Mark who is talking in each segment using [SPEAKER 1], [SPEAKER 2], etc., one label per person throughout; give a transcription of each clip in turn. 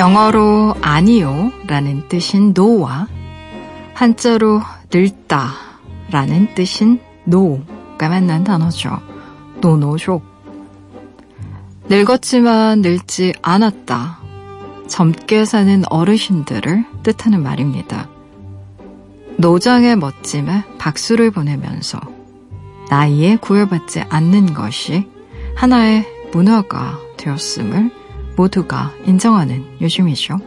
[SPEAKER 1] 영어로 아니요 라는 뜻인 no와 한자로 늙다 라는 뜻인 no가 만난 단어죠. 노노족. 늙었지만 늙지 않았다. 젊게 사는 어르신들을 뜻하는 말입니다. 노장의 멋짐에 박수를 보내면서 나이에 구애받지 않는 것이 하나의 문화가 되었음을 모두가 인정하는 요즘이죠.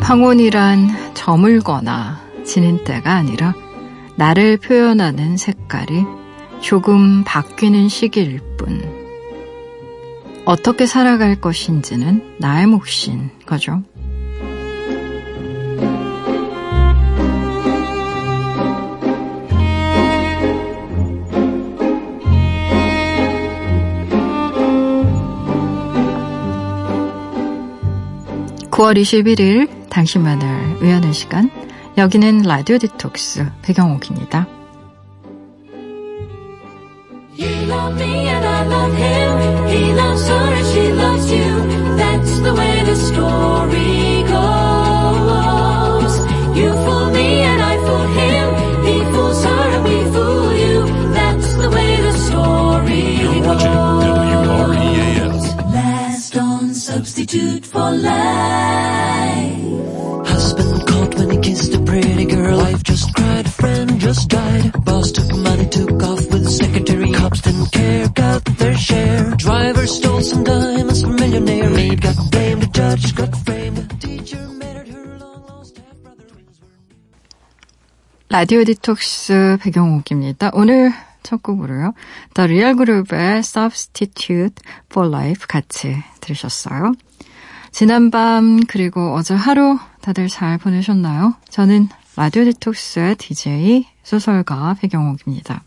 [SPEAKER 1] 황혼이란 저물거나 지는 때가 아니라 나를 표현하는 색깔이 조금 바뀌는 시기일 뿐. 어떻게 살아갈 것인지는 나의 몫인 거죠. (9월 21일) 당신만을 위하는 시간 여기는 라디오 디톡스 배경옥입니다. Love him. He loves her and she loves you. That's the way the story goes. You fool me and I fool him. He fools her and we fool you. That's the way the story You're watching WREAS. Last on substitute for life. Husband caught when he kissed a pretty girl. Wife just cried, friend just died. Boss took money, secretary. Cops didn't care, got their share. Driver stole some diamonds from millionaire. Maid got blamed, the judge got framed. Teacher married her long lost half brother. 라디오 디톡스 배경옥입니다. 오늘 첫 곡으로요. The Real Group의 Substitute for Life 같이 들으셨어요. 지난밤 그리고 어제 하루 다들 잘 보내셨나요? 저는 라디오 디톡스의 DJ 소설가 백영옥입니다.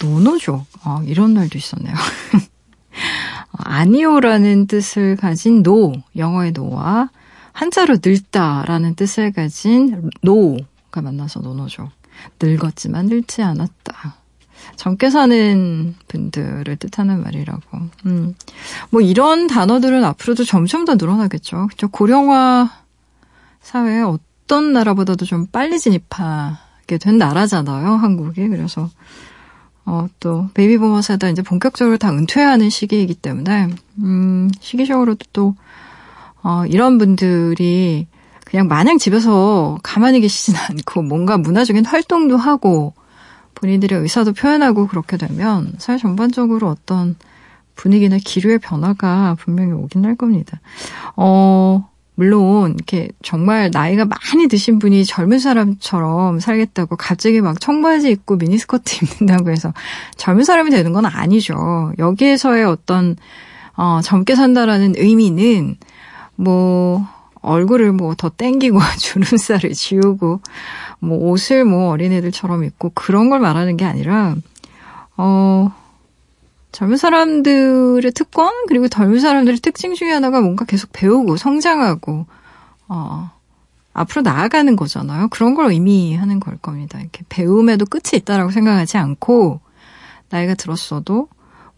[SPEAKER 1] 노노족 어, 이런 날도 있었네요. 아니오라는 뜻을 가진 no, 영어의 no와 한자로 늙다라는 뜻을 가진 노가 만나서 노노족. 늙었지만 늙지 않았다. 젊게 사는 분들을 뜻하는 말이라고. 음. 뭐 이런 단어들은 앞으로도 점점 더 늘어나겠죠. 저 고령화 사회에 어떤 나라보다도 좀 빨리 진입하게 된 나라잖아요, 한국이. 그래서 어, 또 베이비부머 세대 이제 본격적으로 다 은퇴하는 시기이기 때문에 음, 시기적으로도 또 어, 이런 분들이 그냥 마냥 집에서 가만히 계시진 않고 뭔가 문화적인 활동도 하고 본인들의 의사도 표현하고 그렇게 되면 사회 전반적으로 어떤 분위기나 기류의 변화가 분명히 오긴 할 겁니다. 어, 물론 이렇게 정말 나이가 많이 드신 분이 젊은 사람처럼 살겠다고 갑자기 막 청바지 입고 미니스커트 입는다고 해서 젊은 사람이 되는 건 아니죠. 여기에서의 어떤 어, 젊게 산다라는 의미는 뭐 얼굴을 뭐 더 땡기고 주름살을 지우고 뭐 옷을 뭐 어린애들처럼 입고 그런 걸 말하는 게 아니라 어 젊은 사람들의 특권 그리고 젊은 사람들의 특징 중에 하나가 뭔가 계속 배우고 성장하고 어 앞으로 나아가는 거잖아요. 그런 걸 의미하는 걸 겁니다. 이렇게 배움에도 끝이 있다라고 생각하지 않고 나이가 들었어도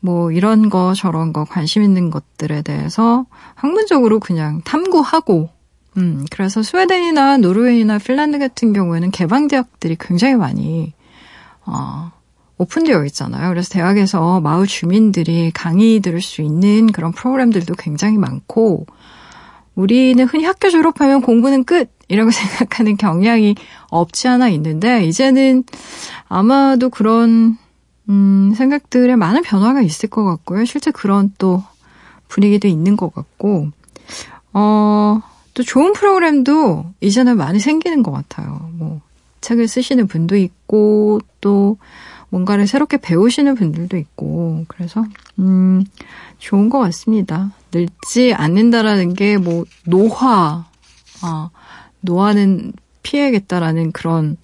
[SPEAKER 1] 뭐 이런 거 저런 거 관심 있는 것들에 대해서 학문적으로 그냥 탐구하고 음 그래서 스웨덴이나 노르웨이나 핀란드 같은 경우에는 개방 대학들이 굉장히 많이 어 오픈되어 있잖아요. 그래서 대학에서 마을 주민들이 강의 들을 수 있는 그런 프로그램들도 굉장히 많고, 우리는 흔히 학교 졸업하면 공부는 끝! 이라고 생각하는 경향이 없지 않아 있는데, 이제는 아마도 그런, 음, 생각들에 많은 변화가 있을 것 같고요. 실제 그런 또 분위기도 있는 것 같고, 어, 또 좋은 프로그램도 이제는 많이 생기는 것 같아요. 뭐, 책을 쓰시는 분도 있고, 또, 뭔가를 새롭게 배우시는 분들도 있고, 그래서, 음, 좋은 것 같습니다. 늙지 않는다라는 게 뭐, 노화, 어, 노화는 피해야겠다라는 그런,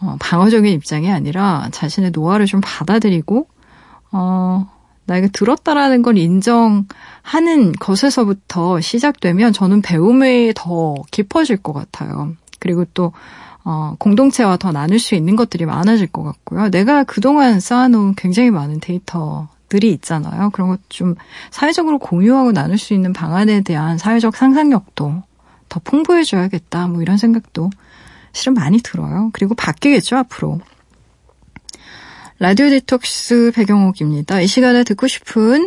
[SPEAKER 1] 어, 방어적인 입장이 아니라 자신의 노화를 좀 받아들이고, 어, 나에게 들었다라는 걸 인정하는 것에서부터 시작되면 저는 배움이 더 깊어질 것 같아요. 그리고 또 어, 공동체와 더 나눌 수 있는 것들이 많아질 것 같고요. 내가 그동안 쌓아놓은 굉장히 많은 데이터 들이 있잖아요. 그런 것 좀 사회적으로 공유하고 나눌 수 있는 방안에 대한 사회적 상상력도 더 풍부해져야겠다. 뭐 이런 생각도 실은 많이 들어요. 그리고 바뀌겠죠, 앞으로. 라디오 디톡스 배경옥입니다. 이 시간에 듣고 싶은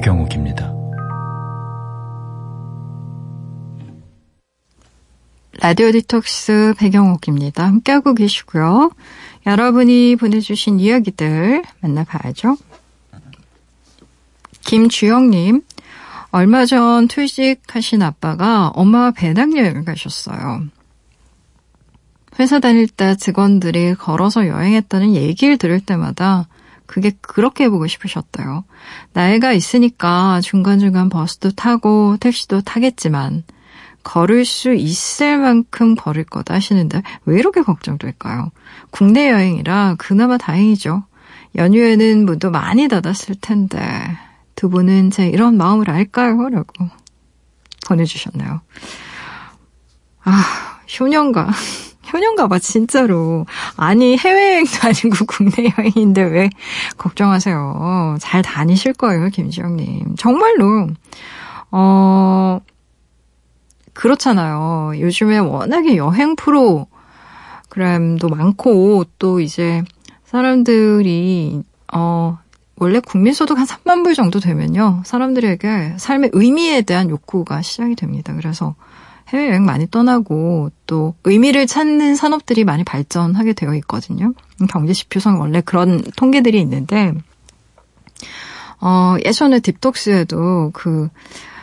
[SPEAKER 1] 배경옥입니다. 라디오 디톡스 배경옥입니다. 함께하고 계시고요. 여러분이 보내주신 이야기들 만나봐야죠. 김주영님, 얼마 전 퇴직하신 아빠가 엄마와 배낭여행을 가셨어요. 회사 다닐 때 직원들이 걸어서 여행했다는 얘기를 들을 때마다 그게 그렇게 해보고 싶으셨대요. 나이가 있으니까 중간중간 버스도 타고 택시도 타겠지만 걸을 수 있을 만큼 걸을 거다 하시는데 왜 이렇게 걱정될까요? 국내 여행이라 그나마 다행이죠. 연휴에는 문도 많이 닫았을 텐데 두 분은 제 이런 마음을 알까요? 라고 보내주셨네요. 아, 효년가. 효녀인가 봐, 진짜로. 아니, 해외여행도 아니고 국내 여행인데 왜 걱정하세요. 잘 다니실 거예요, 김지영님. 정말로. 어, 그렇잖아요. 요즘에 워낙에 여행 프로그램도 많고, 또 이제 사람들이, 어, 원래 국민소득 한 3만 불 정도 되면요. 사람들에게 삶의 의미에 대한 욕구가 시작이 됩니다. 그래서 해외여행 많이 떠나고 또 의미를 찾는 산업들이 많이 발전하게 되어 있거든요. 경제지표상 원래 그런 통계들이 있는데, 어, 예전에 딥톡스에도 그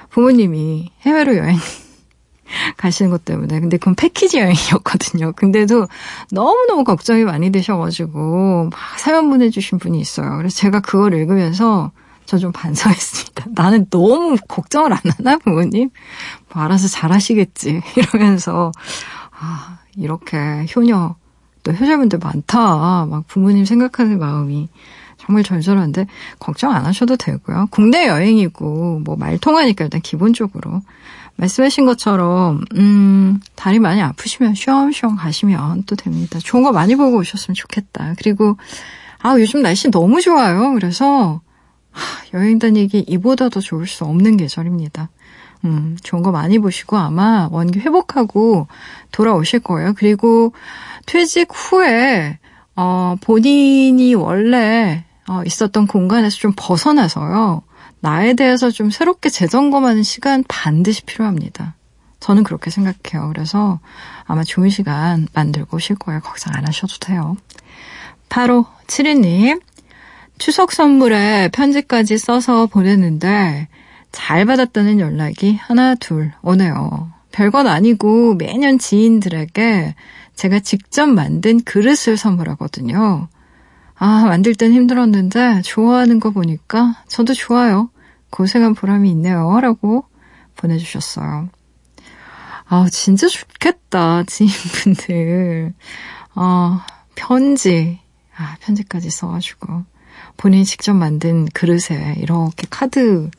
[SPEAKER 1] 부모님이 해외로 여행 가시는 것 때문에. 근데 그건 패키지 여행이었거든요. 근데도 너무너무 걱정이 많이 되셔가지고 막 사연 보내주신 분이 있어요. 그래서 제가 그걸 읽으면서 저 좀 반성했습니다. 나는 너무 걱정을 안 하나, 부모님? 뭐 알아서 잘하시겠지. 이러면서, 아, 이렇게 효녀, 또 효자분들 많다. 막 부모님 생각하는 마음이 정말 절절한데, 걱정 안 하셔도 되고요. 국내 여행이고, 뭐 말 통하니까 일단 기본적으로. 말씀하신 것처럼, 음, 다리 많이 아프시면 쉬엄쉬엄 가시면 또 됩니다. 좋은 거 많이 보고 오셨으면 좋겠다. 그리고, 아, 요즘 날씨 너무 좋아요. 그래서, 여행 다니기 이보다 더 좋을 수 없는 계절입니다. 음, 좋은 거 많이 보시고 아마 원기 회복하고 돌아오실 거예요. 그리고 퇴직 후에, 어, 본인이 원래, 어, 있었던 공간에서 좀 벗어나서요. 나에 대해서 좀 새롭게 재점검하는 시간 반드시 필요합니다. 저는 그렇게 생각해요. 그래서 아마 좋은 시간 만들고 오실 거예요. 걱정 안 하셔도 돼요. 바로 7위님, 추석 선물에 편지까지 써서 보냈는데 잘 받았다는 연락이 하나 둘 오네요. 별건 아니고 매년 지인들에게 제가 직접 만든 그릇을 선물하거든요. 아, 만들 땐 힘들었는데 좋아하는 거 보니까 저도 좋아요. 고생한 보람이 있네요. 라고 보내주셨어요. 아, 진짜 좋겠다. 지인분들. 아, 편지. 아, 편지까지 써가지고. 본인이 직접 만든 그릇에 이렇게 카드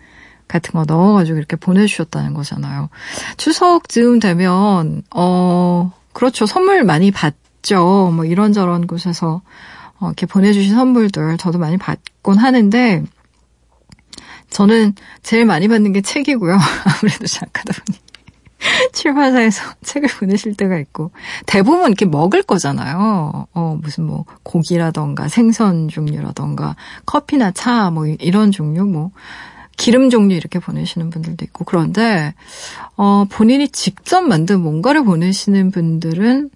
[SPEAKER 1] 같은 거 넣어가지고 이렇게 보내주셨다는 거잖아요. 추석 즈음 되면, 어, 그렇죠. 선물 많이 받죠. 뭐 이런저런 곳에서 어, 이렇게 보내주신 선물들 저도 많이 받곤 하는데, 저는 제일 많이 받는 게 책이고요. 아무래도 작가다 보니. 출판사에서 책을 보내실 때가 있고 대부분 이렇게 먹을 거잖아요. 어 무슨 뭐 고기라던가 생선 종류라던가 커피나 차 뭐 이런 종류 뭐 기름 종류 이렇게 보내시는 분들도 있고 그런데 어 본인이 직접 만든 뭔가를 보내시는 분들은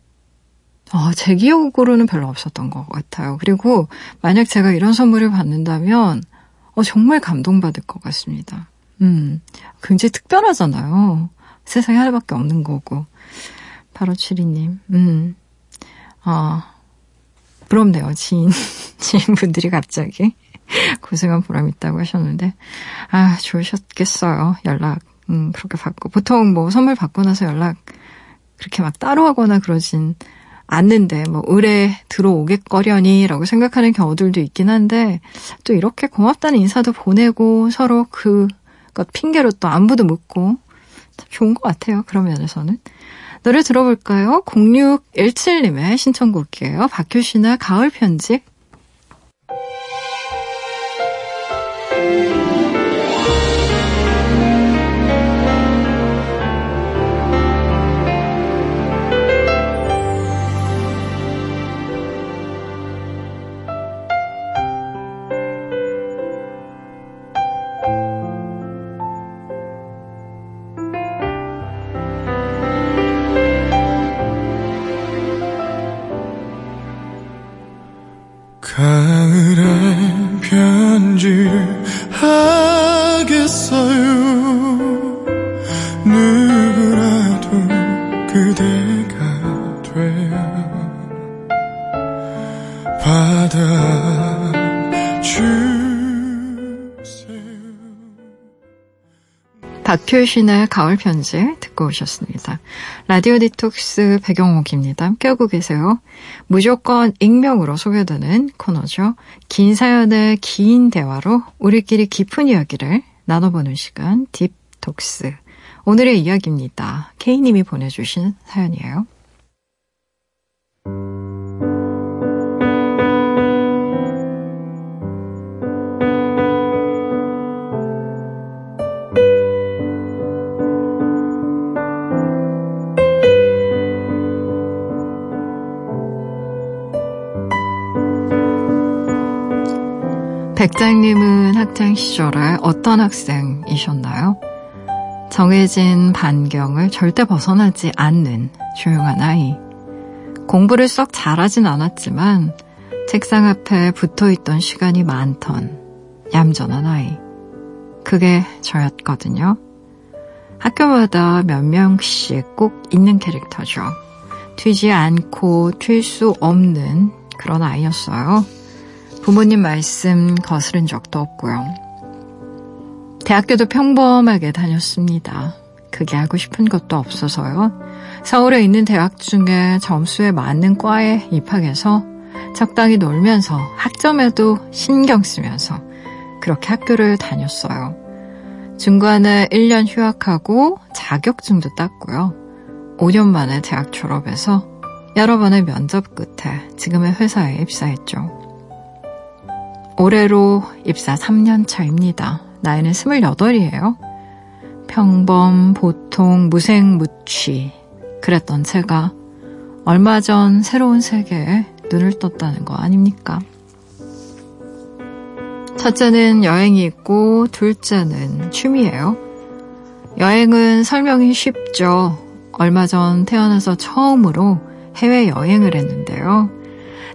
[SPEAKER 1] 어, 제 기억으로는 별로 없었던 것 같아요. 그리고 만약 제가 이런 선물을 받는다면 어, 정말 감동받을 것 같습니다. 음, 굉장히 특별하잖아요. 세상에 하나밖에 없는 거고. 8572님, 음, 아, 부럽네요. 지인, 지인분들이 갑자기 고생한 보람 있다고 하셨는데, 아, 좋으셨겠어요. 연락, 음, 그렇게 받고. 보통 뭐 선물 받고 나서 연락 그렇게 막 따로 하거나 그러진 않는데, 뭐, 의뢰 들어오겠거려니 라고 생각하는 경우들도 있긴 한데, 또 이렇게 고맙다는 인사도 보내고 서로 그, 것 핑계로 또 안부도 묻고, 좋은 것 같아요. 그런 면에서는. 노래 들어볼까요? 0617님의 신청곡이에요. 박효신의 가을 편집.
[SPEAKER 2] 가
[SPEAKER 1] 박효신의 가을 편지 듣고 오셨습니다. 라디오 디톡스 배경옥입니다. 함께하고 계세요. 무조건 익명으로 소개되는 코너죠. 긴 사연의 긴 대화로 우리끼리 깊은 이야기를 나눠보는 시간 딥톡스. 오늘의 이야기입니다. K님이 보내주신 사연이에요. 백장님은 학창 시절에 어떤 학생이셨나요? 정해진 반경을 절대 벗어나지 않는 조용한 아이. 공부를 썩 잘하진 않았지만 책상 앞에 붙어 있던 시간이 많던 얌전한 아이. 그게 저였거든요. 학교마다 몇 명씩 꼭 있는 캐릭터죠. 튀지 않고 튈 수 없는 그런 아이였어요. 부모님 말씀 거스른 적도 없고요. 대학교도 평범하게 다녔습니다. 그게 하고 싶은 것도 없어서요. 서울에 있는 대학 중에 점수에 맞는 과에 입학해서 적당히 놀면서 학점에도 신경 쓰면서 그렇게 학교를 다녔어요. 중간에 1년 휴학하고 자격증도 땄고요. 5년 만에 대학 졸업해서 여러 번의 면접 끝에 지금의 회사에 입사했죠. 올해로 입사 3년 차입니다. 나이는 28이에요. 평범, 보통, 무생 무취. 그랬던 제가 얼마 전 새로운 세계에 눈을 떴다는 거 아닙니까? 첫째는 여행이 있고, 둘째는 취미예요. 여행은 설명이 쉽죠. 얼마 전 태어나서 처음으로 해외여행을 했는데요.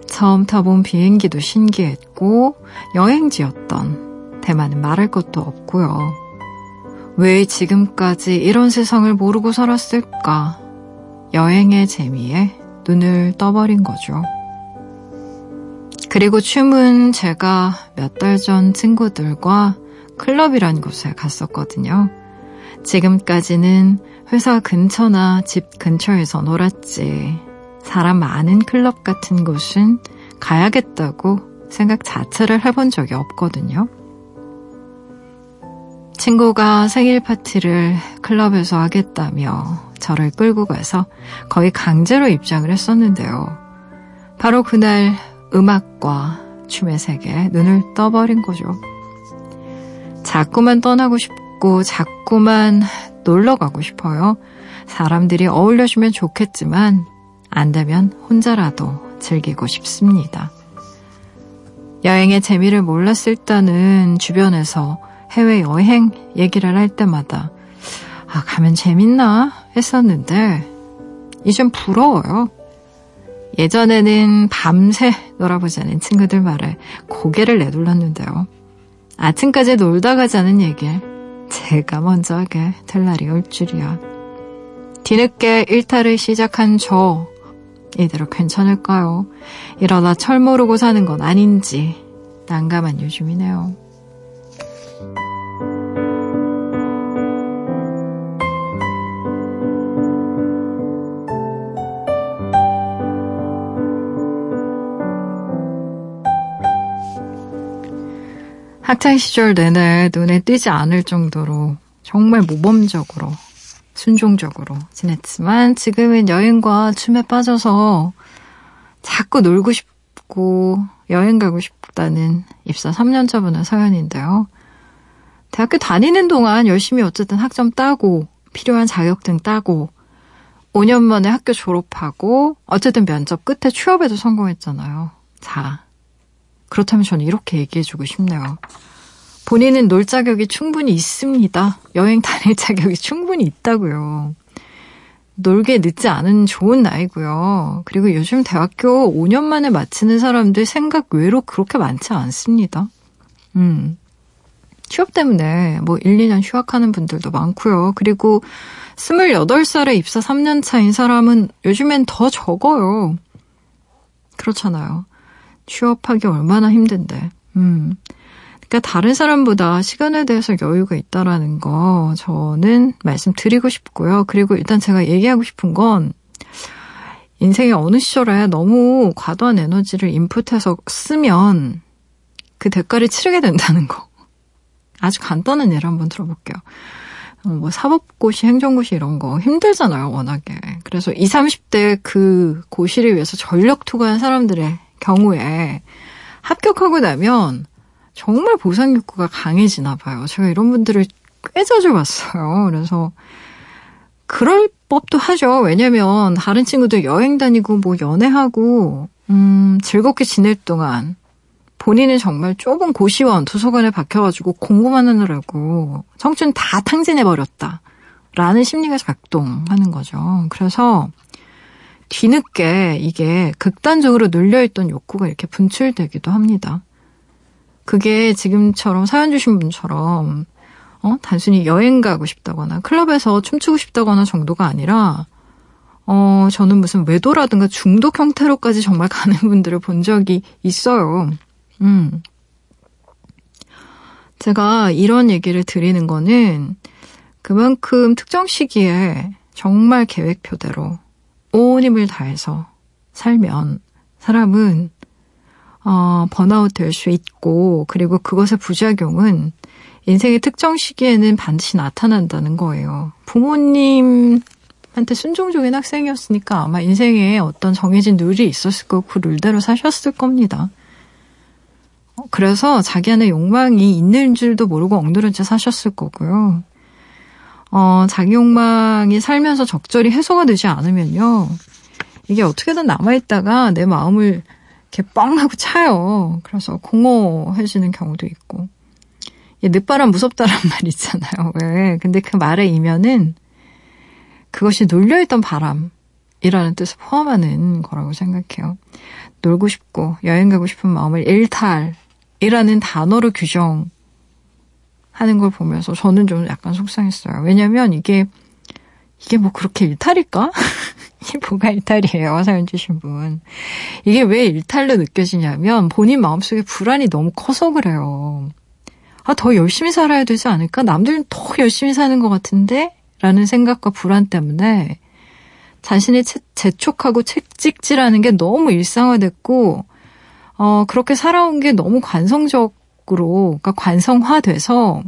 [SPEAKER 1] 처음 타본 비행기도 신기했고 여행지였던 대만은 말할 것도 없고요. 왜 지금까지 이런 세상을 모르고 살았을까? 여행의 재미에 눈을 떠버린 거죠. 그리고 춤은 제가 몇 달 전 친구들과 클럽이란 곳에 갔었거든요. 지금까지는 회사 근처나 집 근처에서 놀았지. 사람 많은 클럽 같은 곳은 가야겠다고 생각 자체를 해본 적이 없거든요. 친구가 생일 파티를 클럽에서 하겠다며 저를 끌고 가서 거의 강제로 입장을 했었는데요. 바로 그날 음악과 춤의 세계에 눈을 떠버린 거죠. 자꾸만 떠나고 싶고 자꾸만 놀러 가고 싶어요. 사람들이 어울려주면 좋겠지만 안 되면 혼자라도 즐기고 싶습니다. 여행의 재미를 몰랐을 때는 주변에서 해외여행 얘기를 할 때마다 아, 가면 재밌나 했었는데 이젠 부러워요. 예전에는 밤새 놀아보자는 친구들 말에 고개를 내둘렀는데요. 아침까지 놀다 가자는 얘기를 제가 먼저 하게 될 날이 올 줄이야. 뒤늦게 일탈을 시작한 저 이대로 괜찮을까요? 이러다 철 모르고 사는 건 아닌지 난감한 요즘이네요. 학창 시절 내내 눈에 띄지 않을 정도로 정말 모범적으로 순종적으로 지냈지만 지금은 여행과 춤에 빠져서 자꾸 놀고 싶고 여행 가고 싶다는 입사 3년차 분의 사연인데요. 대학교 다니는 동안 열심히 어쨌든 학점 따고 필요한 자격증 따고 5년 만에 학교 졸업하고 어쨌든 면접 끝에 취업에도 성공했잖아요. 자, 그렇다면 저는 이렇게 얘기해주고 싶네요. 본인은 놀 자격이 충분히 있습니다. 여행 다닐 자격이 충분히 있다고요. 놀게 늦지 않은 좋은 나이고요. 그리고 요즘 대학교 5년 만에 마치는 사람들 생각 외로 그렇게 많지 않습니다. 음. 취업 때문에 뭐 1, 2년 휴학하는 분들도 많고요. 그리고 28살에 입사 3년 차인 사람은 요즘엔 더 적어요. 그렇잖아요. 취업하기 얼마나 힘든데. 음. 그러니까 다른 사람보다 시간에 대해서 여유가 있다라는 거 저는 말씀드리고 싶고요. 그리고 일단 제가 얘기하고 싶은 건 인생의 어느 시절에 너무 과도한 에너지를 인풋해서 쓰면 그 대가를 치르게 된다는 거. 아주 간단한 예를 한번 들어볼게요. 어, 뭐 사법고시, 행정고시 이런 거 힘들잖아요, 워낙에. 그래서 20, 30대 그 고시를 위해서 전력 투구한 사람들의 경우에 합격하고 나면 정말 보상 욕구가 강해지나 봐요. 제가 이런 분들을 꽤 자주 봤어요. 그래서 그럴 법도 하죠. 왜냐면 다른 친구들 여행 다니고 뭐 연애하고 음, 즐겁게 지낼 동안 본인은 정말 좁은 고시원 도서관에 박혀가지고 공부만 하느라고 청춘 다 탕진해버렸다. 라는 심리가 작동하는 거죠. 그래서 뒤늦게 이게 극단적으로 눌려있던 욕구가 이렇게 분출되기도 합니다. 그게 지금처럼 사연 주신 분처럼 어, 단순히 여행 가고 싶다거나 클럽에서 춤추고 싶다거나 정도가 아니라 어, 저는 무슨 외도라든가 중독 형태로까지 정말 가는 분들을 본 적이 있어요. 음. 제가 이런 얘기를 드리는 거는 그만큼 특정 시기에 정말 계획표대로 온 힘을 다해서 살면 사람은 어, 번아웃 될 수 있고, 그리고 그것의 부작용은 인생의 특정 시기에는 반드시 나타난다는 거예요. 부모님한테 순종적인 학생이었으니까 아마 인생에 어떤 정해진 룰이 있었을 거고, 그 룰대로 사셨을 겁니다. 어, 그래서 자기 안에 욕망이 있는 줄도 모르고 엉두른 채 사셨을 거고요. 어, 자기 욕망이 살면서 적절히 해소가 되지 않으면요. 이게 어떻게든 남아있다가 내 마음을 이렇게 뻥 하고 차요. 그래서 공허해지는 경우도 있고. 늦바람 무섭다란 말 있잖아요. 왜? 근데 그 말의 이면은 그것이 놀려있던 바람이라는 뜻을 포함하는 거라고 생각해요. 놀고 싶고 여행 가고 싶은 마음을 일탈이라는 단어로 규정하는 걸 보면서 저는 좀 약간 속상했어요. 왜냐면 이게 이게 뭐 그렇게 일탈일까? 이게 뭐가 일탈이에요, 사연 주신 분. 이게 왜 일탈로 느껴지냐면 본인 마음속에 불안이 너무 커서 그래요. 아, 더 열심히 살아야 되지 않을까? 남들은 더 열심히 사는 것 같은데? 라는 생각과 불안 때문에 자신이 재촉하고 채찍질하는 게 너무 일상화됐고, 어, 그렇게 살아온 게 너무 관성적으로, 그러니까 관성화돼서 어,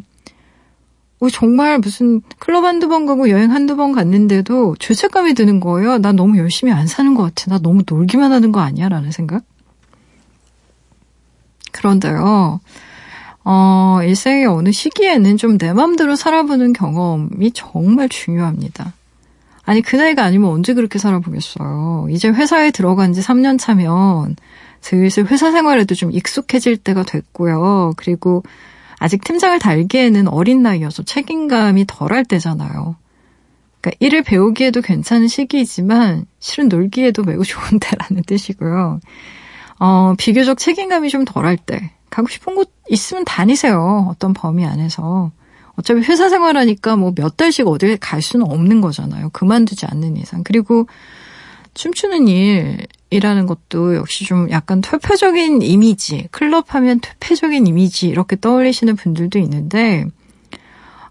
[SPEAKER 1] 정말 무슨 클럽 한두 번 가고 여행 한두 번 갔는데도 죄책감이 드는 거예요. 나 너무 열심히 안 사는 것 같아. 나 너무 놀기만 하는 거 아니야? 라는 생각. 그런데요, 어, 일생의 어느 시기에는 좀 내 맘대로 살아보는 경험이 정말 중요합니다. 아니, 그 나이가 아니면 언제 그렇게 살아보겠어요. 이제 회사에 들어간 지 3년 차면 슬슬 회사 생활에도 좀 익숙해질 때가 됐고요. 그리고 아직 팀장을 달기에는 어린 나이여서 책임감이 덜할 때잖아요. 그러니까 일을 배우기에도 괜찮은 시기이지만 실은 놀기에도 매우 좋은 때라는 뜻이고요. 어, 비교적 책임감이 좀 덜할 때 가고 싶은 곳 있으면 다니세요. 어떤 범위 안에서. 어차피 회사 생활하니까 뭐 몇 달씩 어딜 갈 수는 없는 거잖아요. 그만두지 않는 이상. 그리고 춤추는 일 이라는 것도 역시 좀 약간 퇴폐적인 이미지, 클럽 하면 퇴폐적인 이미지 이렇게 떠올리시는 분들도 있는데,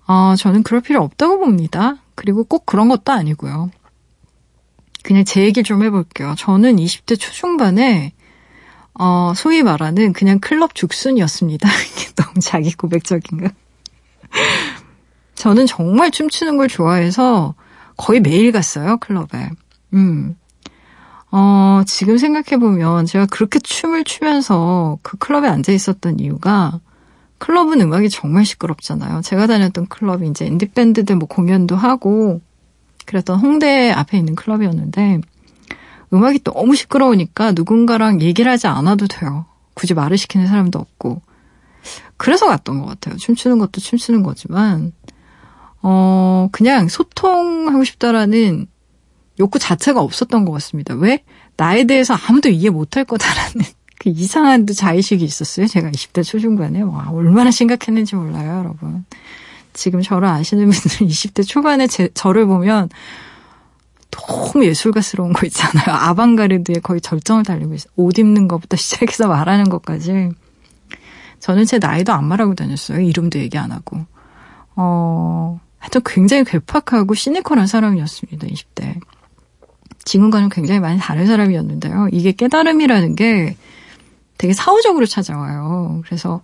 [SPEAKER 1] 어, 저는 그럴 필요 없다고 봅니다. 그리고 꼭 그런 것도 아니고요. 그냥 제 얘기 좀 해볼게요. 저는 20대 초중반에 어, 소위 말하는 그냥 클럽 죽순이었습니다. 너무 자기 고백적인가? 저는 정말 춤추는 걸 좋아해서 거의 매일 갔어요, 클럽에. 음. 어, 지금 생각해보면 제가 그렇게 춤을 추면서 그 클럽에 앉아 있었던 이유가 클럽은 음악이 정말 시끄럽잖아요. 제가 다녔던 클럽이 이제 인디밴드들 뭐 공연도 하고 그랬던 홍대 앞에 있는 클럽이었는데 음악이 너무 시끄러우니까 누군가랑 얘기를 하지 않아도 돼요. 굳이 말을 시키는 사람도 없고. 그래서 갔던 것 같아요. 춤추는 것도 춤추는 거지만, 어, 그냥 소통하고 싶다라는 욕구 자체가 없었던 것 같습니다. 왜? 나에 대해서 아무도 이해 못할 거다라는 그 이상한 또 자의식이 있었어요. 제가 20대 초중반에. 와, 얼마나 심각했는지 몰라요, 여러분. 지금 저를 아시는 분들은 20대 초반에 제, 저를 보면 너무 예술가스러운 거 있잖아요. 아방가르드에 거의 절정을 달리고 있어요. 옷 입는 것부터 시작해서 말하는 것까지. 저는 제 나이도 안 말하고 다녔어요. 이름도 얘기 안 하고. 어, 하여튼 굉장히 괴팍하고 시니컬한 사람이었습니다. 20대. 지금과는 굉장히 많이 다른 사람이었는데요. 이게 깨달음이라는 게 되게 사후적으로 찾아와요. 그래서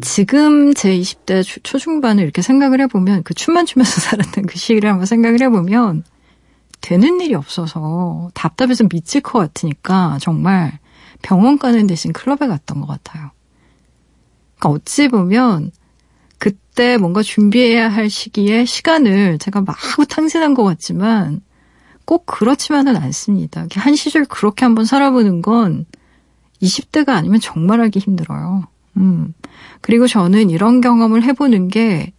[SPEAKER 1] 지금 제 20대 초중반을 이렇게 생각을 해보면 그 춤만 추면서 살았던 그 시기를 한번 생각을 해보면 되는 일이 없어서 답답해서 미칠 것 같으니까 정말 병원 가는 대신 클럽에 갔던 것 같아요. 그러니까 어찌 보면 그때 뭔가 준비해야 할 시기에 시간을 제가 마구 탕진한 것 같지만 꼭 그렇지만은 않습니다. 한 시절 그렇게 한번 살아보는 건 20대가 아니면 정말 하기 힘들어요. 음. 그리고 저는 이런 경험을 해보는 게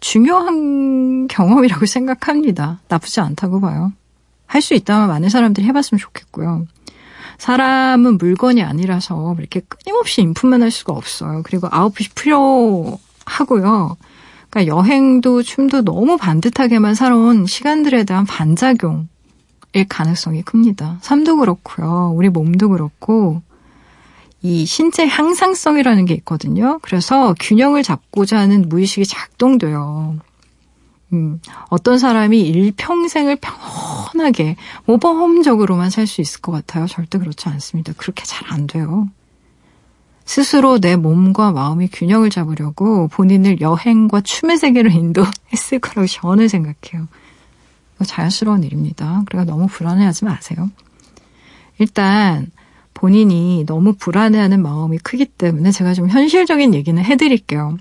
[SPEAKER 1] 중요한 경험이라고 생각합니다. 나쁘지 않다고 봐요. 할 수 있다면 많은 사람들이 해봤으면 좋겠고요. 사람은 물건이 아니라서 이렇게 끊임없이 인풋만 할 수가 없어요. 그리고 아웃풋이 필요하고요. 그러니까 여행도 춤도 너무 반듯하게만 살아온 시간들에 대한 반작용일 가능성이 큽니다. 삶도 그렇고요. 우리 몸도 그렇고 이 신체 향상성이라는 게 있거든요. 그래서 균형을 잡고자 하는 무의식이 작동돼요. 음, 어떤 사람이 일평생을 편하게 모범적으로만 살 수 있을 것 같아요. 절대 그렇지 않습니다. 그렇게 잘 안 돼요. 스스로 내 몸과 마음이 균형을 잡으려고 본인을 여행과 춤의 세계로 인도했을 거라고 저는 생각해요. 자연스러운 일입니다. 그러니까 너무 불안해하지 마세요. 일단 본인이 너무 불안해하는 마음이 크기 때문에 제가 좀 현실적인 얘기는 해드릴게요.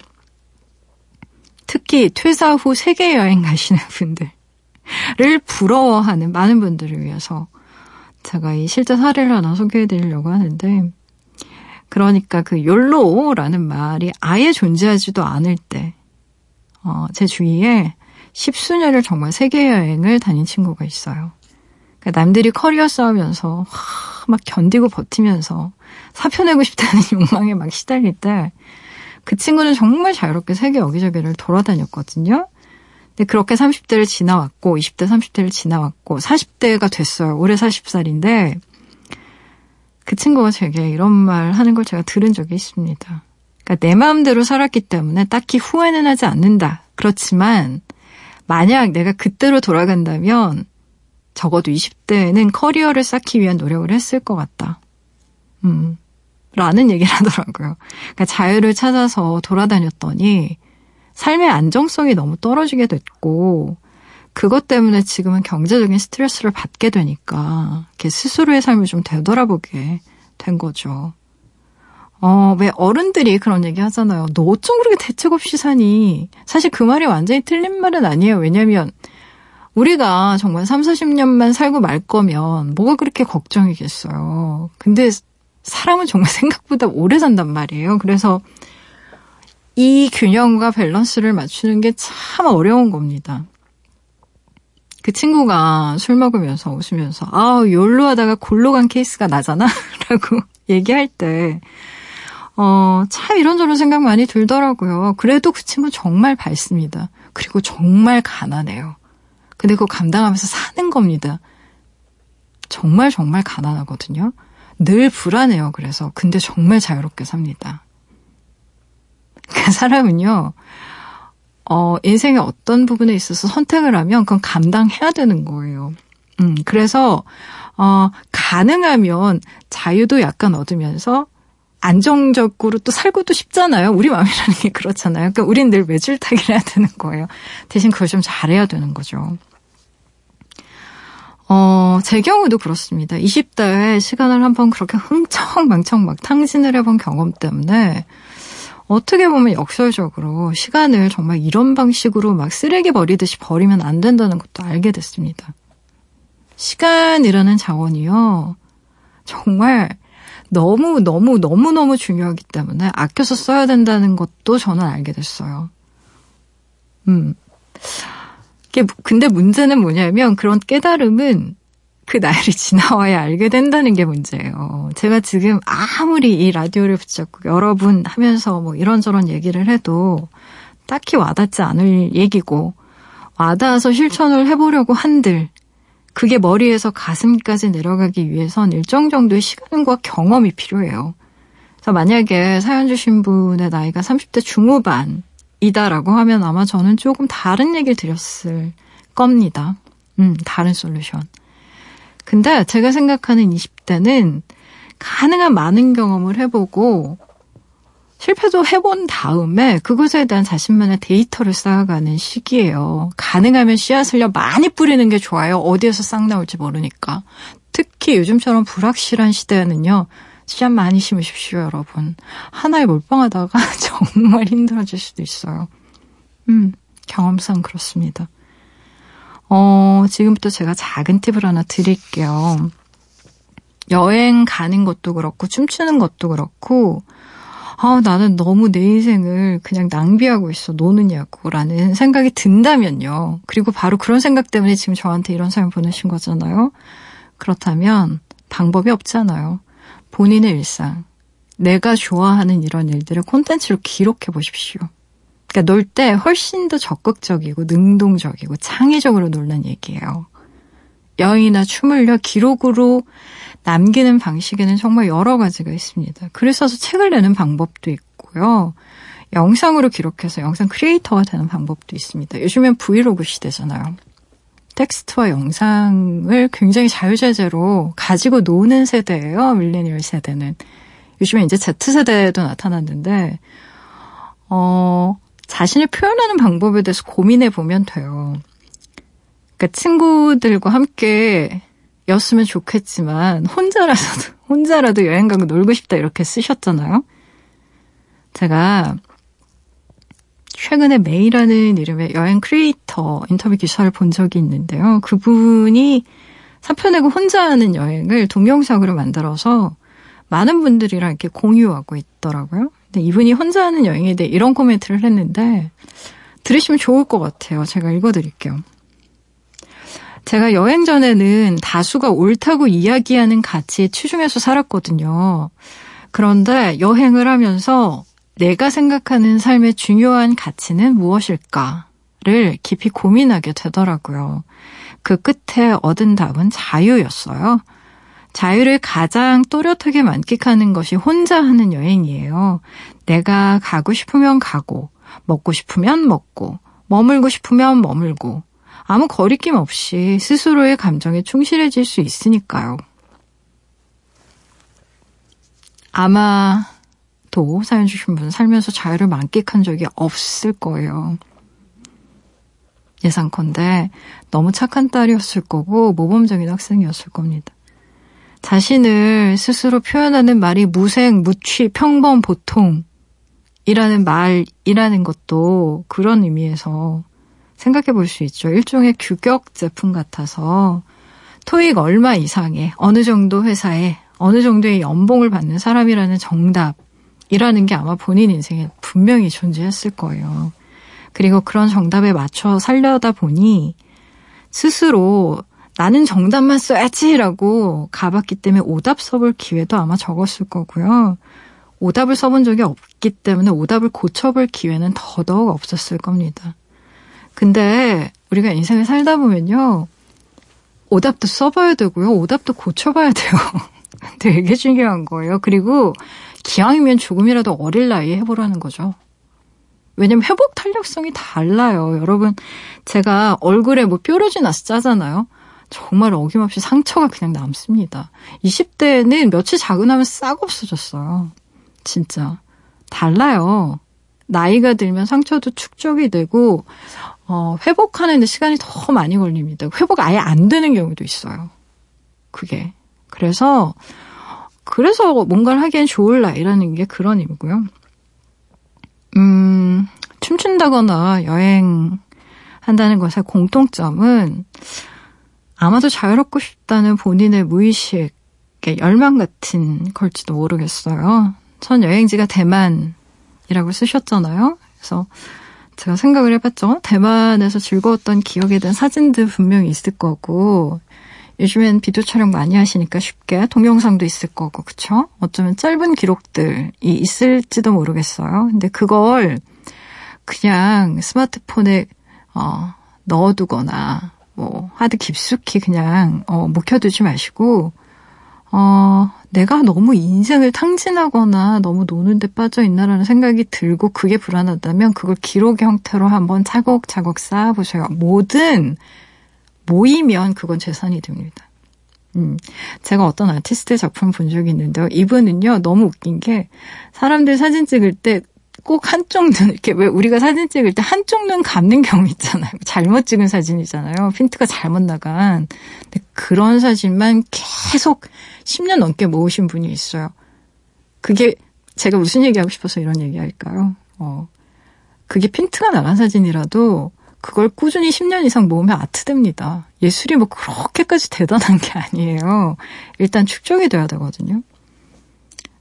[SPEAKER 1] 특히 퇴사 후 세계 여행 가시는 분들을 부러워하는 많은 분들을 위해서 제가 이 실제 사례를 하나 소개해드리려고 하는데, 그러니까 그 욜로라는 말이 아예 존재하지도 않을 때, 어, 제 주위에 십수년을 정말 세계 여행을 다닌 친구가 있어요. 그러니까 남들이 커리어 싸우면서 막 견디고 버티면서 사표 내고 싶다는 욕망에 막 시달릴 때 그 친구는 정말 자유롭게 세계 여기저기를 돌아다녔거든요. 근데 그렇게 30대를 지나왔고 20대 30대를 지나왔고 40대가 됐어요. 올해 40살인데 그 친구가 제게 이런 말 하는 걸 제가 들은 적이 있습니다. 그러니까 내 마음대로 살았기 때문에 딱히 후회는 하지 않는다. 그렇지만 만약 내가 그때로 돌아간다면 적어도 20대에는 커리어를 쌓기 위한 노력을 했을 것 같다. 음, 라는 얘기를 하더라고요. 그러니까 자유를 찾아서 돌아다녔더니 삶의 안정성이 너무 떨어지게 됐고, 그것 때문에 지금은 경제적인 스트레스를 받게 되니까, 이렇게 스스로의 삶을 좀 되돌아보게 된 거죠. 어, 왜 어른들이 그런 얘기 하잖아요. 너 어쩜 그렇게 대책 없이 사니? 사실 그 말이 완전히 틀린 말은 아니에요. 왜냐면, 우리가 정말 3, 40년만 살고 말 거면 뭐가 그렇게 걱정이겠어요. 근데 사람은 정말 생각보다 오래 산단 말이에요. 그래서 이 균형과 밸런스를 맞추는 게 참 어려운 겁니다. 그 친구가 술 먹으면서 웃으면서 아 욜로 하다가 골로 간 케이스가 나잖아 라고 얘기할 때 어, 참 이런저런 생각 많이 들더라고요. 그래도 그 친구 정말 밝습니다. 그리고 정말 가난해요. 근데 그거 감당하면서 사는 겁니다. 정말 정말 가난하거든요. 늘 불안해요. 그래서 근데 정말 자유롭게 삽니다. 그 사람은요. 어, 인생의 어떤 부분에 있어서 선택을 하면 그건 감당해야 되는 거예요. 음, 그래서 어, 가능하면 자유도 약간 얻으면서 안정적으로 또 살고도 싶잖아요. 우리 마음이라는 게 그렇잖아요. 그러니까 우린 늘 외줄타기를 해야 되는 거예요. 대신 그걸 좀 잘해야 되는 거죠. 어, 제 경우도 그렇습니다. 20대에 시간을 한번 그렇게 흥청망청 막 탕진을 해본 경험 때문에 어떻게 보면 역설적으로 시간을 정말 이런 방식으로 막 쓰레기 버리듯이 버리면 안 된다는 것도 알게 됐습니다. 시간이라는 자원이요. 정말 너무, 너무, 너무 너무 중요하기 때문에 아껴서 써야 된다는 것도 저는 알게 됐어요. 음. 근데 문제는 뭐냐면 그런 깨달음은 그 나이를 지나와야 알게 된다는 게 문제예요. 제가 지금 아무리 이 라디오를 붙잡고 여러 분 하면서 뭐 이런저런 얘기를 해도 딱히 와닿지 않을 얘기고 와닿아서 실천을 해보려고 한들 그게 머리에서 가슴까지 내려가기 위해선 일정 정도의 시간과 경험이 필요해요. 그래서 만약에 사연 주신 분의 나이가 30대 중후반이다라고 하면 아마 저는 조금 다른 얘기를 드렸을 겁니다. 음, 다른 솔루션. 근데 제가 생각하는 20대는 가능한 많은 경험을 해보고 실패도 해본 다음에 그것에 대한 자신만의 데이터를 쌓아가는 시기예요. 가능하면 씨앗을요 많이 뿌리는 게 좋아요. 어디에서 싹 나올지 모르니까. 특히 요즘처럼 불확실한 시대에는요. 씨앗 많이 심으십시오, 여러분. 하나에 몰빵하다가 정말 힘들어질 수도 있어요. 음, 경험상 그렇습니다. 어, 지금부터 제가 작은 팁을 하나 드릴게요. 여행 가는 것도 그렇고, 춤추는 것도 그렇고, 아, 나는 너무 내 인생을 그냥 낭비하고 있어, 노느냐고, 라는 생각이 든다면요. 그리고 바로 그런 생각 때문에 지금 저한테 이런 사연 보내신 거잖아요. 그렇다면 방법이 없잖아요. 본인의 일상, 내가 좋아하는 이런 일들을 콘텐츠로 기록해 보십시오. 그러니까 놀 때 훨씬 더 적극적이고 능동적이고 창의적으로 놀란 얘기예요. 여행이나 춤을요, 기록으로 남기는 방식에는 정말 여러 가지가 있습니다. 그래서 책을 내는 방법도 있고요. 영상으로 기록해서 영상 크리에이터가 되는 방법도 있습니다. 요즘엔 브이로그 시대잖아요. 텍스트와 영상을 굉장히 자유자재로 가지고 노는 세대예요. 밀레니얼 세대는. 요즘에 이제 Z세대도 나타났는데 어, 자신을 표현하는 방법에 대해서 고민해 보면 돼요. 그러니까 친구들과 함께 였으면 좋겠지만 혼자라도 혼자라도 여행 가고 놀고 싶다 이렇게 쓰셨잖아요. 제가 최근에 메이라는 이름의 여행 크리에이터 인터뷰 기사를 본 적이 있는데요. 그분이 사표 내고 혼자 하는 여행을 동영상으로 만들어서 많은 분들이랑 이렇게 공유하고 있더라고요. 근데 이분이 혼자 하는 여행에 대해 이런 코멘트를 했는데 들으시면 좋을 것 같아요. 제가 읽어드릴게요. 제가 여행 전에는 다수가 옳다고 이야기하는 가치에 치중해서 살았거든요. 그런데 여행을 하면서 내가 생각하는 삶의 중요한 가치는 무엇일까를 깊이 고민하게 되더라고요. 그 끝에 얻은 답은 자유였어요. 자유를 가장 또렷하게 만끽하는 것이 혼자 하는 여행이에요. 내가 가고 싶으면 가고, 먹고 싶으면 먹고, 머물고 싶으면 머물고, 아무 거리낌 없이 스스로의 감정에 충실해질 수 있으니까요. 아마도 사연 주신 분 살면서 자유를 만끽한 적이 없을 거예요. 예상컨대 너무 착한 딸이었을 거고 모범적인 학생이었을 겁니다. 자신을 스스로 표현하는 말이 무생, 무취, 평범, 보통이라는 말이라는 것도 그런 의미에서 생각해 볼 수 있죠. 일종의 규격 제품 같아서 토익 얼마 이상의 어느 정도 회사에 어느 정도의 연봉을 받는 사람이라는 정답이라는 게 아마 본인 인생에 분명히 존재했을 거예요. 그리고 그런 정답에 맞춰 살려다 보니 스스로 나는 정답만 써야지라고 가봤기 때문에 오답 써볼 기회도 아마 적었을 거고요. 오답을 써본 적이 없기 때문에 오답을 고쳐볼 기회는 더더욱 없었을 겁니다. 근데 우리가 인생을 살다 보면요. 오답도 써봐야 되고요. 오답도 고쳐봐야 돼요. 되게 중요한 거예요. 그리고 기왕이면 조금이라도 어릴 나이에 해보라는 거죠. 왜냐면 회복 탄력성이 달라요. 여러분, 제가 얼굴에 뭐 뾰루지 나서 짜잖아요. 정말 어김없이 상처가 그냥 남습니다. 20대는 며칠 자고 나면 싹 없어졌어요. 진짜. 달라요. 나이가 들면 상처도 축적이 되고, 어, 회복하는 데 시간이 더 많이 걸립니다. 회복 아예 안 되는 경우도 있어요. 그게. 그래서, 그래서 뭔가를 하기엔 좋을 나이라는 게 그런 의미고요. 음, 춤춘다거나 여행한다는 것의 공통점은 아마도 자유롭고 싶다는 본인의 무의식의 열망 같은 걸지도 모르겠어요. 전 여행지가 대만이라고 쓰셨잖아요. 그래서 제가 생각을 해봤죠. 대만에서 즐거웠던 기억에 대한 사진들 분명히 있을 거고, 요즘엔 비디오 촬영 많이 하시니까 쉽게 동영상도 있을 거고, 그쵸? 어쩌면 짧은 기록들이 있을지도 모르겠어요. 근데 그걸 그냥 스마트폰에, 어, 넣어두거나, 뭐, 하드 깊숙이 그냥, 어, 묵혀두지 마시고, 어, 내가 너무 인생을 탕진하거나 너무 노는 데 빠져 있나라는 생각이 들고 그게 불안하다면 그걸 기록의 형태로 한번 차곡차곡 쌓아보셔요. 뭐든 모이면 그건 재산이 됩니다. 음, 제가 어떤 아티스트 작품 본 적이 있는데요. 이분은요, 너무 웃긴 게 사람들 사진 찍을 때 꼭 한쪽 눈, 이렇게 왜 우리가 사진 찍을 때 한쪽 눈 감는 경우 있잖아요. 잘못 찍은 사진이잖아요. 핀트가 잘못 나간. 근데 그런 사진만 계속 10년 넘게 모으신 분이 있어요. 그게 제가 무슨 얘기하고 싶어서 이런 얘기 할까요? 어. 그게 핀트가 나간 사진이라도 그걸 꾸준히 10년 이상 모으면 아트됩니다. 예술이 뭐 그렇게까지 대단한 게 아니에요. 일단 축적이 돼야 되거든요.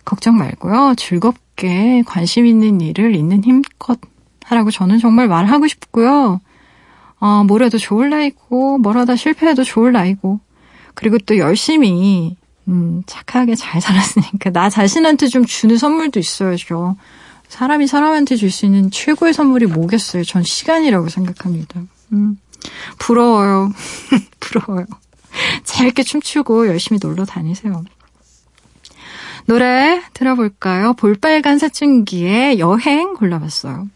[SPEAKER 1] 걱정 말고요. 즐겁게 관심 있는 일을 있는 힘껏 하라고 저는 정말 말하고 싶고요. 어, 뭐래도 좋을 나이고, 뭘 하다 실패해도 좋을 나이고, 그리고 또 열심히 음, 착하게 잘 살았으니까 나 자신한테 좀 주는 선물도 있어야죠. 사람이 사람한테 줄 수 있는 최고의 선물이 뭐겠어요? 전 시간이라고 생각합니다. 음, 부러워요. 부러워요. 재밌게 춤추고 열심히 놀러 다니세요. 노래 들어볼까요? 볼빨간 사춘기의 여행 골라봤어요.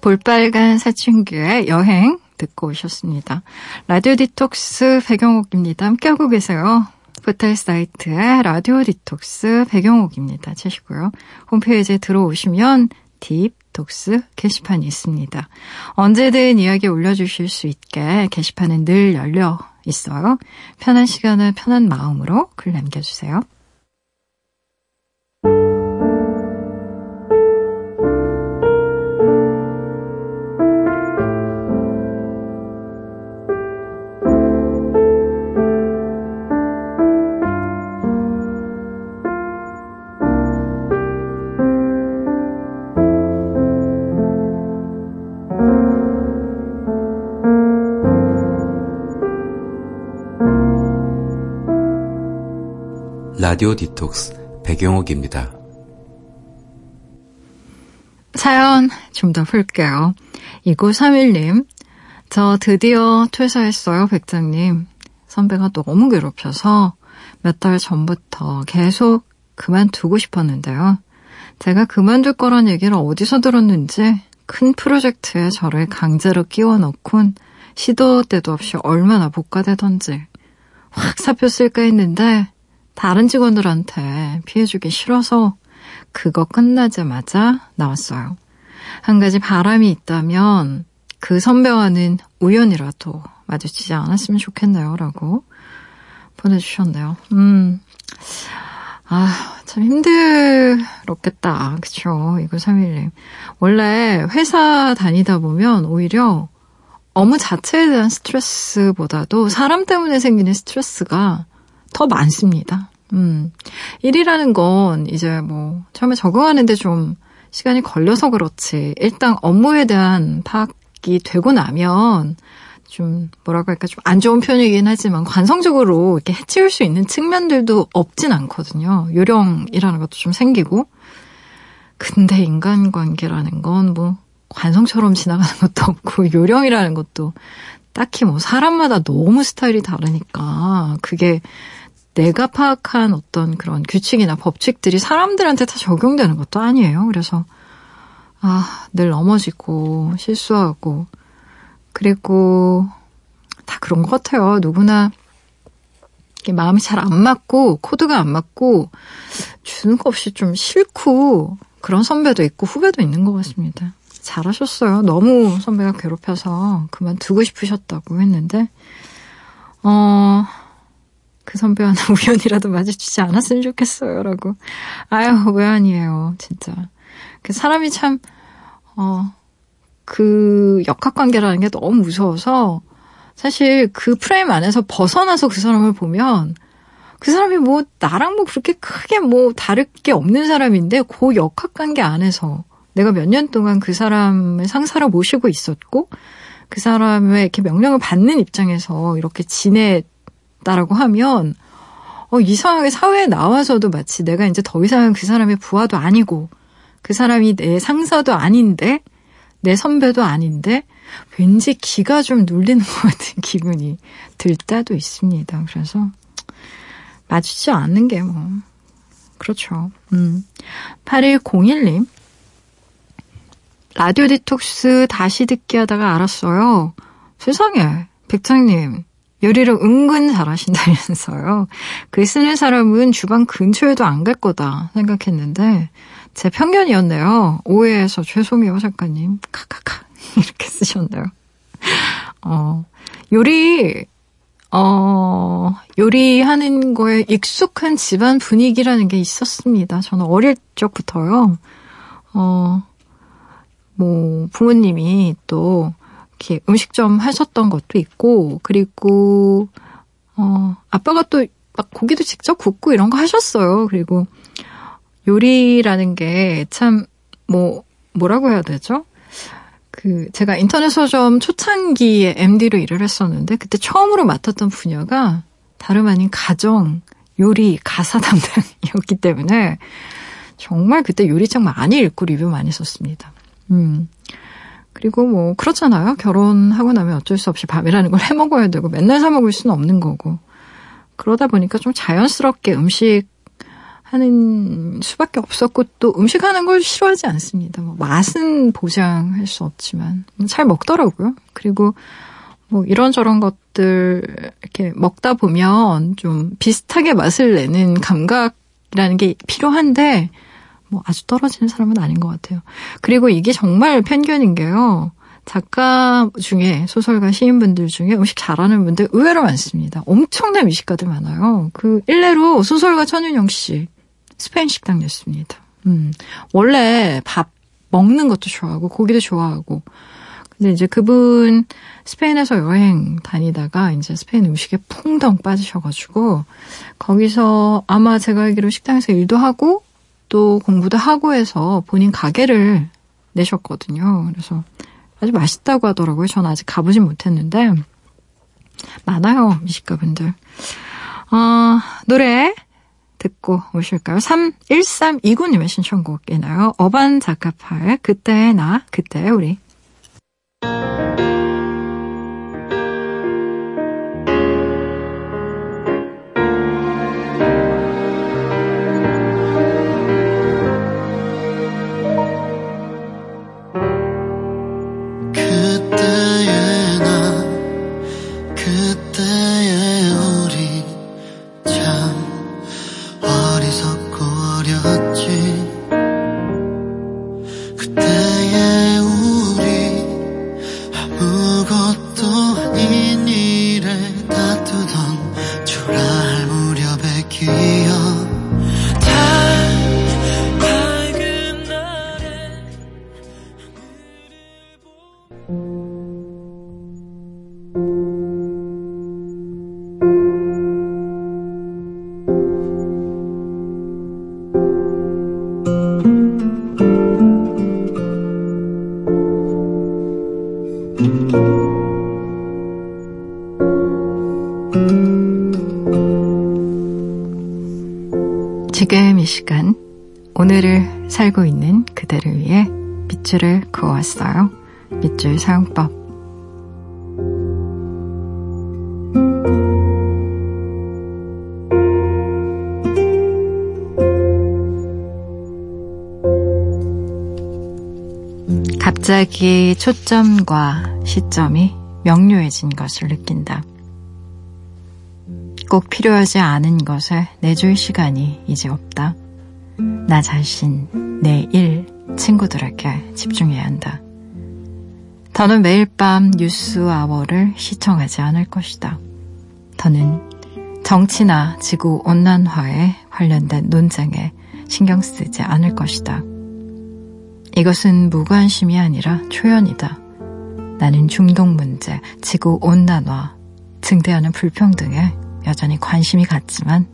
[SPEAKER 1] 볼빨간 사춘기의 여행 듣고 오셨습니다. 라디오 디톡스 백영옥입니다. 함께하고 계세요. 포털 사이트의 라디오 디톡스 백영옥입니다. 치시고요. 홈페이지에 들어오시면 딥톡스 게시판이 있습니다. 언제든 이야기 올려주실 수 있게 게시판은 늘 열려 있어요. 편한 시간을 편한 마음으로 글 남겨주세요.
[SPEAKER 3] 라디오 디톡스 배경옥입니다.
[SPEAKER 1] 사연 좀 더 풀게요. 2931님, 저 드디어 퇴사했어요, 백장님. 선배가 너무 괴롭혀서 몇 달 전부터 계속 그만두고 싶었는데요. 제가 그만둘 거란 얘기를 어디서 들었는지 큰 프로젝트에 저를 강제로 끼워 넣곤 시도 때도 없이 얼마나 복가되던지 확 사표 쓸까 했는데 다른 직원들한테 피해주기 싫어서 그거 끝나자마자 나왔어요. 한 가지 바람이 있다면 그 선배와는 우연이라도 마주치지 않았으면 좋겠네요. 라고 보내주셨네요. 음. 아, 참 힘들었겠다. 그쵸. 이거 3일님. 원래 회사 다니다 보면 오히려 업무 자체에 대한 스트레스보다도 사람 때문에 생기는 스트레스가 더 많습니다. 음. 일이라는 건 이제 뭐 처음에 적응하는데 좀 시간이 걸려서 그렇지. 일단 업무에 대한 파악이 되고 나면 좀 뭐라고 할까 좀 안 좋은 편이긴 하지만 관성적으로 이렇게 해치울 수 있는 측면들도 없진 않거든요. 요령이라는 것도 좀 생기고. 근데 인간관계라는 건 뭐 관성처럼 지나가는 것도 없고 요령이라는 것도 딱히 뭐 사람마다 너무 스타일이 다르니까 그게 내가 파악한 어떤 그런 규칙이나 법칙들이 사람들한테 다 적용되는 것도 아니에요. 그래서 아, 늘 넘어지고 실수하고 그리고 다 그런 것 같아요. 누구나 마음이 잘 안 맞고 코드가 안 맞고 주는 거 없이 좀 싫고 그런 선배도 있고 후배도 있는 것 같습니다. 잘하셨어요. 너무 선배가 괴롭혀서 그만두고 싶으셨다고 했는데 어. 그 선배와는 우연이라도 마주치지 않았으면 좋겠어요. 라고. 아유, 왜 아니에요. 진짜. 그 사람이 참, 어, 그 역학 관계라는 게 너무 무서워서 사실 그 프레임 안에서 벗어나서 그 사람을 보면 그 사람이 뭐 나랑 뭐 그렇게 크게 뭐 다를 게 없는 사람인데 그 역학 관계 안에서 내가 몇 년 동안 그 사람을 상사로 모시고 있었고 그 사람의 이렇게 명령을 받는 입장에서 이렇게 지냈 다라고 하면 어, 이상하게 사회에 나와서도 마치 내가 이제 더 이상 그 사람의 부하도 아니고 그 사람이 내 상사도 아닌데 내 선배도 아닌데 왠지 기가 좀 눌리는 것 같은 기분이 들 때도 있습니다. 그래서 맞추지 않는 게 뭐, 그렇죠. 음. 8101님. 라디오 디톡스 다시 듣기 하다가 알았어요. 세상에, 백장님, 요리를 은근 잘하신다면서요. 글 쓰는 사람은 주방 근처에도 안 갈 거다 생각했는데, 제 편견이었네요. 오해해서 죄송해요, 작가님. 카카카. 이렇게 쓰셨네요. 어, 요리, 어, 요리하는 거에 익숙한 집안 분위기라는 게 있었습니다. 저는 어릴 적부터요. 어, 뭐, 부모님이 또, 이렇게 음식점 하셨던 것도 있고, 그리고, 어, 아빠가 또 막 고기도 직접 굽고 이런 거 하셨어요. 그리고, 요리라는 게 참, 뭐, 뭐라고 해야 되죠? 그, 제가 인터넷 서점 초창기에 MD로 일을 했었는데, 그때 처음으로 맡았던 분야가 다름 아닌 가정, 요리, 가사 담당이었기 때문에, 정말 그때 요리책 많이 읽고 리뷰 많이 썼습니다. 음. 그리고 뭐, 그렇잖아요. 결혼하고 나면 어쩔 수 없이 밥이라는 걸 해 먹어야 되고, 맨날 사 먹을 수는 없는 거고. 그러다 보니까 좀 자연스럽게 음식 하는 수밖에 없었고 또 음식 하는 걸 싫어하지 않습니다. 뭐 맛은 보장할 수 없지만 잘 먹더라고요. 그리고 뭐 이런저런 것들 이렇게 먹다 보면 좀 비슷하게 맛을 내는 감각이라는 게 필요한데 뭐 아주 떨어지는 사람은 아닌 것 같아요. 그리고 이게 정말 편견인 게요. 작가 중에 소설가 시인분들 중에 음식 잘하는 분들 의외로 많습니다. 엄청난 미식가들 많아요. 그 일례로 소설가 천윤영 씨 스페인 식당이었습니다. 음, 원래 밥 먹는 것도 좋아하고 고기도 좋아하고 근데 이제 그분 스페인에서 여행 다니다가 이제 스페인 음식에 풍덩 빠지셔가지고 거기서 아마 제가 알기로 식당에서 일도 하고 또 공부도 하고 해서 본인 가게를 내셨거든요. 그래서 아주 맛있다고 하더라고요. 저는 아직 가보진 못했는데 많아요 미식가분들. 어, 노래 듣고 오실까요? 31329님의 신청곡이나요. 어반 자카파의 그때의 나, 그때의 우리. 갑자기 초점과 시점이 명료해진 것을 느낀다. 꼭 필요하지 않은 것에 내줄 시간이 이제 없다. 나 자신, 내 일, 친구들에게 집중해야 한다. 더는 매일 밤 뉴스 아워를 시청하지 않을 것이다. 더는 정치나 지구 온난화에 관련된 논쟁에 신경 쓰지 않을 것이다. 이것은 무관심이 아니라 초연이다. 나는 중동 문제, 지구 온난화, 증대하는 불평등에 여전히 관심이 갔지만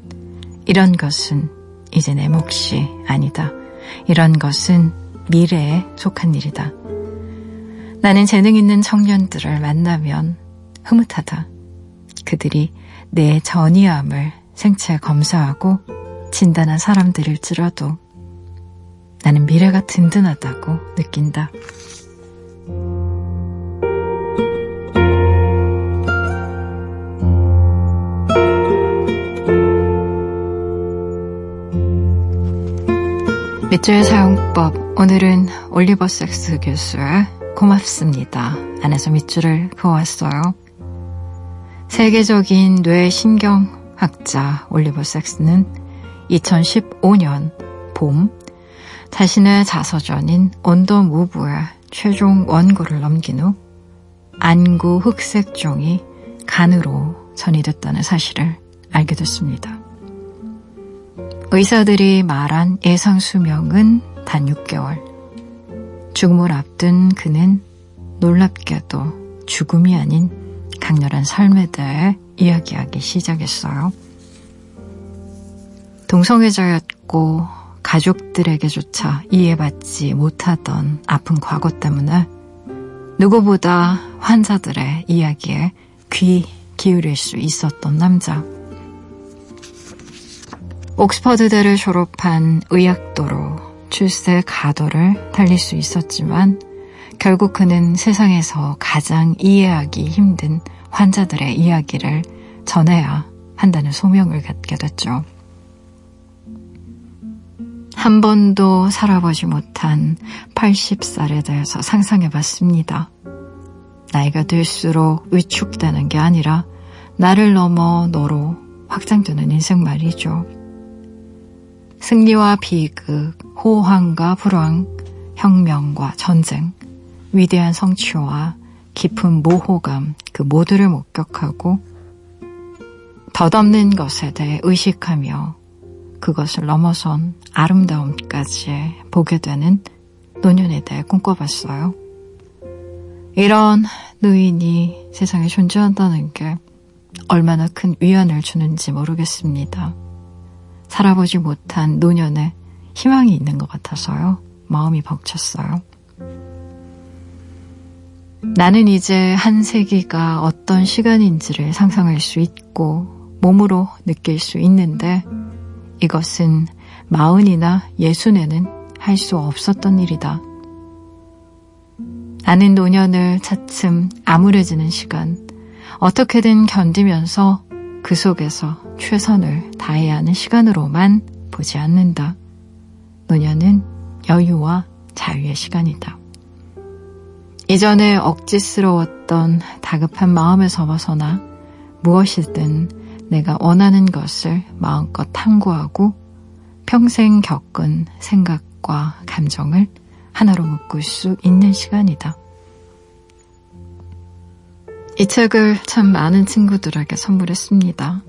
[SPEAKER 1] 이런 것은 이제 내 몫이 아니다. 이런 것은 미래에 속한 일이다. 나는 재능 있는 청년들을 만나면 흐뭇하다. 그들이 내 전이함을 생체 검사하고 진단한 사람들일지라도 나는 미래가 든든하다고 느낀다. 밑줄 사용법 오늘은 올리버 섹스 교수의 고맙습니다 안에서 밑줄을 그어왔어요. 세계적인 뇌신경학자 올리버 섹스는 2015년 봄 자신의 자서전인 언더 무브의 최종 원고를 넘긴 후 안구 흑색종이 간으로 전이됐다는 사실을 알게 됐습니다. 의사들이 말한 예상 수명은 단 6개월. 죽음을 앞둔 그는 놀랍게도 죽음이 아닌 강렬한 삶에 대해 이야기하기 시작했어요. 동성애자였고 가족들에게조차 이해받지 못하던 아픈 과거 때문에 누구보다 환자들의 이야기에 귀 기울일 수 있었던 남자. 옥스퍼드대를 졸업한 의학도로 출세 가도를 달릴 수 있었지만 결국 그는 세상에서 가장 이해하기 힘든 환자들의 이야기를 전해야 한다는 소명을 갖게 됐죠. 한 번도 살아보지 못한 80살에 대해서 상상해 봤습니다. 나이가 들수록 위축되는 게 아니라 나를 넘어 너로 확장되는 인생 말이죠. 승리와 비극, 호황과 불황, 혁명과 전쟁, 위대한 성취와 깊은 모호감 그 모두를 목격하고 덧없는 것에 대해 의식하며 그것을 넘어선 아름다움까지 보게 되는 노년에 대해 꿈꿔봤어요. 이런 노인이 세상에 존재한다는 게 얼마나 큰 위안을 주는지 모르겠습니다. 살아보지 못한 노년에 희망이 있는 것 같아서요. 마음이 벅찼어요. 나는 이제 한 세기가 어떤 시간인지를 상상할 수 있고 몸으로 느낄 수 있는데 이것은 마흔이나 예순에는 할 수 없었던 일이다. 아는 노년을 차츰 암울해지는 시간, 어떻게든 견디면서 그 속에서 최선을 다해야 하는 시간으로만 보지 않는다. 노년은 여유와 자유의 시간이다. 이전에 억지스러웠던 다급한 마음에서 벗어나 무엇이든 내가 원하는 것을 마음껏 탐구하고 평생 겪은 생각과 감정을 하나로 묶을 수 있는 시간이다. 이 책을 참 많은 친구들에게 선물했습니다.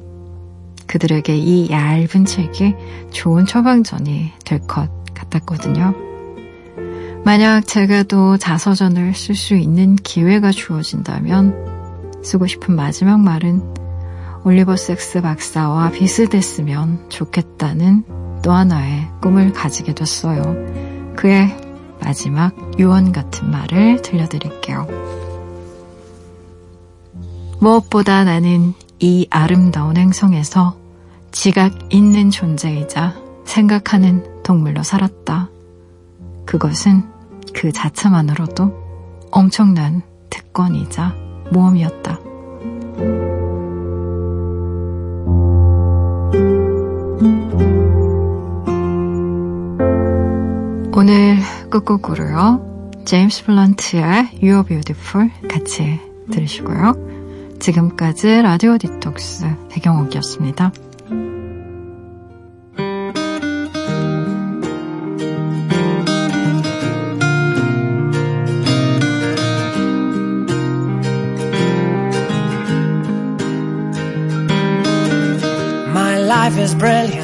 [SPEAKER 1] 그들에게 이 얇은 책이 좋은 처방전이 될 것 같았거든요. 만약 제가 또 자서전을 쓸 수 있는 기회가 주어진다면 쓰고 싶은 마지막 말은 올리버 섹스 박사와 비슷했으면 좋겠다는 또 하나의 꿈을 가지게 됐어요. 그의 마지막 유언 같은 말을 들려드릴게요. 무엇보다 나는 이 아름다운 행성에서 지각 있는 존재이자 생각하는 동물로 살았다. 그것은 그 자체만으로도 엄청난 특권이자 모험이었다. 오늘 끝곡으로요. 제임스 블런트의 You're Beautiful 같이 들으시고요. 지금까지 라디오 디톡스 배경옥이었습니다. life is brilliant.